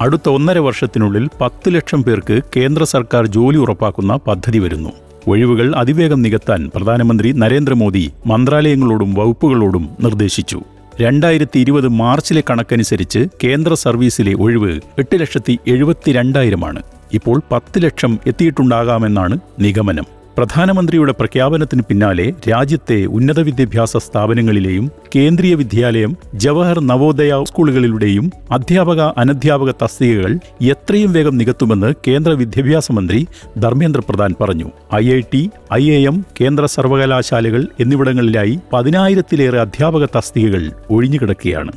അടുത്ത ഒന്നര വർഷത്തിനുള്ളിൽ പത്ത് ലക്ഷം പേർക്ക് കേന്ദ്ര സർക്കാർ ജോലി ഉറപ്പാക്കുന്ന പദ്ധതി വരുന്നു. ഒഴിവുകൾ അതിവേഗം നികത്താൻ പ്രധാനമന്ത്രി നരേന്ദ്രമോദി മന്ത്രാലയങ്ങളോടും വകുപ്പുകളോടും നിർദ്ദേശിച്ചു. രണ്ടായിരത്തി ഇരുപത് മാർച്ചിലെ കണക്കനുസരിച്ച് കേന്ദ്ര സർവീസിലെ ഒഴിവ് എട്ട് ലക്ഷത്തി എഴുപത്തിരണ്ടായിരമാണ്. ഇപ്പോൾ പത്ത് ലക്ഷം എത്തിയിട്ടുണ്ടാകാമെന്നാണ് നിഗമനം. പ്രധാനമന്ത്രിയുടെ പ്രഖ്യാപനത്തിന് പിന്നാലെ രാജ്യത്തെ ഉന്നത വിദ്യാഭ്യാസ സ്ഥാപനങ്ങളിലെയും കേന്ദ്രീയ വിദ്യാലയം ജവഹർ നവോദയ സ്കൂളുകളിലൂടെയും അധ്യാപക അനധ്യാപക തസ്തികകൾ എത്രയും വേഗം നികത്തുമെന്ന് കേന്ദ്ര വിദ്യാഭ്യാസ മന്ത്രി ധർമ്മേന്ദ്ര പ്രധാൻ പറഞ്ഞു. I I T I A M കേന്ദ്ര സർവകലാശാലകൾ എന്നിവിടങ്ങളിലായി പതിനായിരത്തിലേറെ അധ്യാപക തസ്തികകൾ ഒഴിഞ്ഞുകിടക്കുകയാണ്.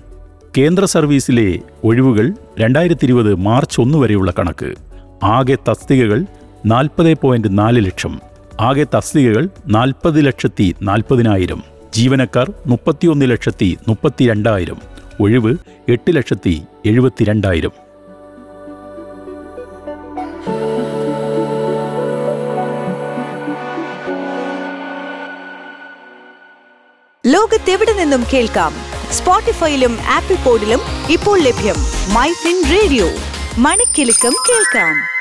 കേന്ദ്ര സർവീസിലെ ഒഴിവുകൾ രണ്ടായിരത്തി ഇരുപത് മാർച്ച് ഒന്ന് വരെയുള്ള കണക്ക്. ആകെ തസ്തികകൾ നാൽപ്പത് പോയിന്റ് നാല് ലക്ഷം. ആകെ തസ്തികകൾ നാൽപ്പത് ലക്ഷത്തി നാൽപ്പതിനായിരം ജീവനക്കാർ മുപ്പത്തിയൊന്ന് ലക്ഷത്തി മുപ്പത്തിരണ്ടായിരം ഒഴിവ് എട്ട് ലക്ഷത്തി എഴുപത്തിരണ്ടായിരം. ലോകത്തെവിടെ നിന്നും കേൾക്കാം? സ്പോട്ടിഫൈയിലും ആപ്പിൾ പോഡിലും ഇപ്പോൾ ലഭ്യം മൈ ഫിൻ റേഡിയോ. മണിക്കെലക്കം കേൾക്കാം.